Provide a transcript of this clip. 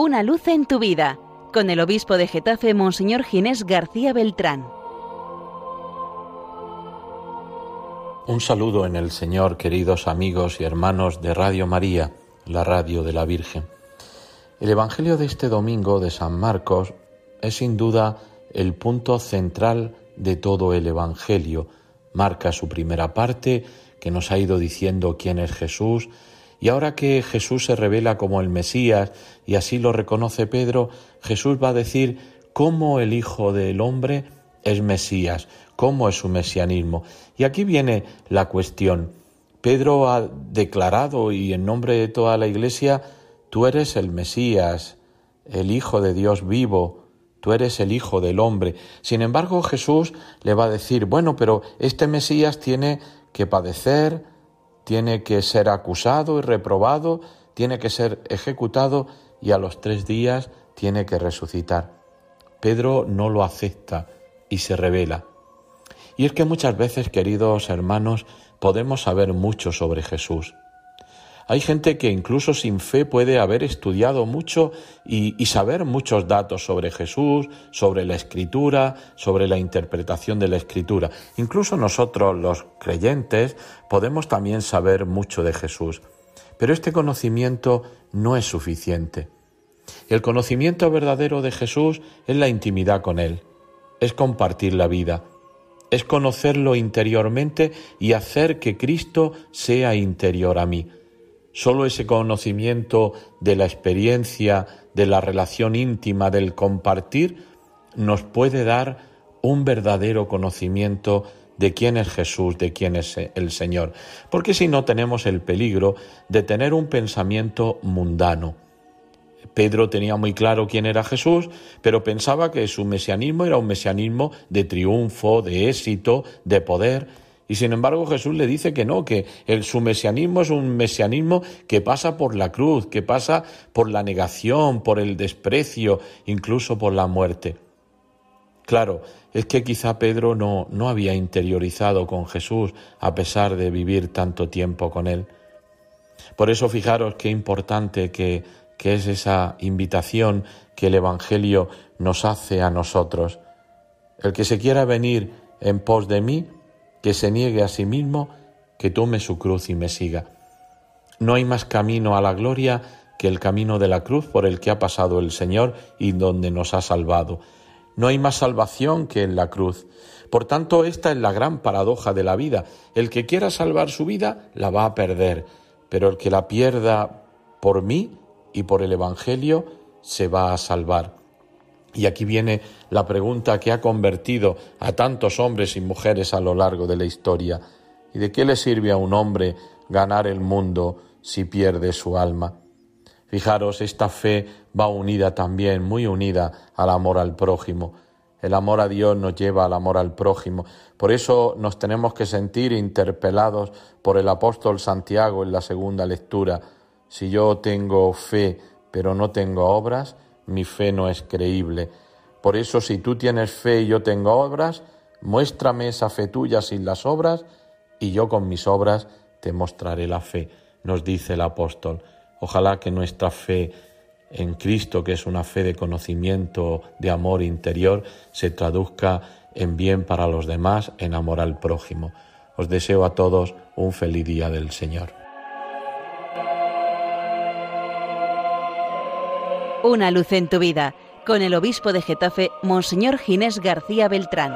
Una luz en tu vida, con el obispo de Getafe, Monseñor Ginés García Beltrán. Un saludo en el Señor, queridos amigos y hermanos de Radio María, la radio de la Virgen. El Evangelio de este domingo de San Marcos es sin duda el punto central de todo el Evangelio. Marca su primera parte, que nos ha ido diciendo quién es Jesús, y ahora que Jesús se revela como el Mesías y así lo reconoce Pedro, Jesús va a decir cómo el Hijo del Hombre es Mesías, cómo es su mesianismo. Y aquí viene la cuestión. Pedro ha declarado y en nombre de toda la Iglesia, tú eres el Mesías, el Hijo de Dios vivo, tú eres el Hijo del Hombre. Sin embargo, Jesús le va a decir, bueno, pero este Mesías tiene que padecer, tiene que ser acusado y reprobado, tiene que ser ejecutado y a los tres días tiene que resucitar. Pedro no lo acepta y se revela. Y es que muchas veces, queridos hermanos, podemos saber mucho sobre Jesús. Hay gente que incluso sin fe puede haber estudiado mucho y, saber muchos datos sobre Jesús, sobre la escritura, sobre la interpretación de la escritura. Incluso nosotros los creyentes podemos también saber mucho de Jesús. Pero este conocimiento no es suficiente. El conocimiento verdadero de Jesús es la intimidad con Él, es compartir la vida, es conocerlo interiormente y hacer que Cristo sea interior a mí. Solo ese conocimiento de la experiencia, de la relación íntima, del compartir, nos puede dar un verdadero conocimiento de quién es Jesús, de quién es el Señor. Porque si no tenemos el peligro de tener un pensamiento mundano. Pedro tenía muy claro quién era Jesús, pero pensaba que su mesianismo era un mesianismo de triunfo, de éxito, de poder, y sin embargo Jesús le dice que no, que el, su mesianismo es un mesianismo que pasa por la cruz, que pasa por la negación, por el desprecio, incluso por la muerte. Claro, es que quizá Pedro no, no había interiorizado con Jesús a pesar de vivir tanto tiempo con él. Por eso fijaros qué importante que, que es esa invitación que el Evangelio nos hace a nosotros. El que se quiera venir en pos de mí, que se niegue a sí mismo, que tome su cruz y me siga. No hay más camino a la gloria que el camino de la cruz por el que ha pasado el Señor y donde nos ha salvado. No hay más salvación que en la cruz. Por tanto, esta es la gran paradoja de la vida. El que quiera salvar su vida la va a perder, pero el que la pierda por mí y por el Evangelio se va a salvar. Y aquí viene la pregunta que ha convertido a tantos hombres y mujeres a lo largo de la historia. ¿Y de qué le sirve a un hombre ganar el mundo si pierde su alma? Fijaros, esta fe va unida también, muy unida al amor al prójimo. El amor a Dios nos lleva al amor al prójimo. Por eso nos tenemos que sentir interpelados por el apóstol Santiago en la segunda lectura. Si yo tengo fe pero no tengo obras, mi fe no es creíble. Por eso si tú tienes fe y yo tengo obras, muéstrame esa fe tuya sin las obras, y yo con mis obras te mostraré la fe, nos dice el apóstol. Ojalá que nuestra fe en Cristo, que es una fe de conocimiento, de amor interior, se traduzca en bien para los demás, en amor al prójimo. Os deseo a todos un feliz día del Señor. Una luz en tu vida, con el obispo de Getafe, Monseñor Ginés García Beltrán.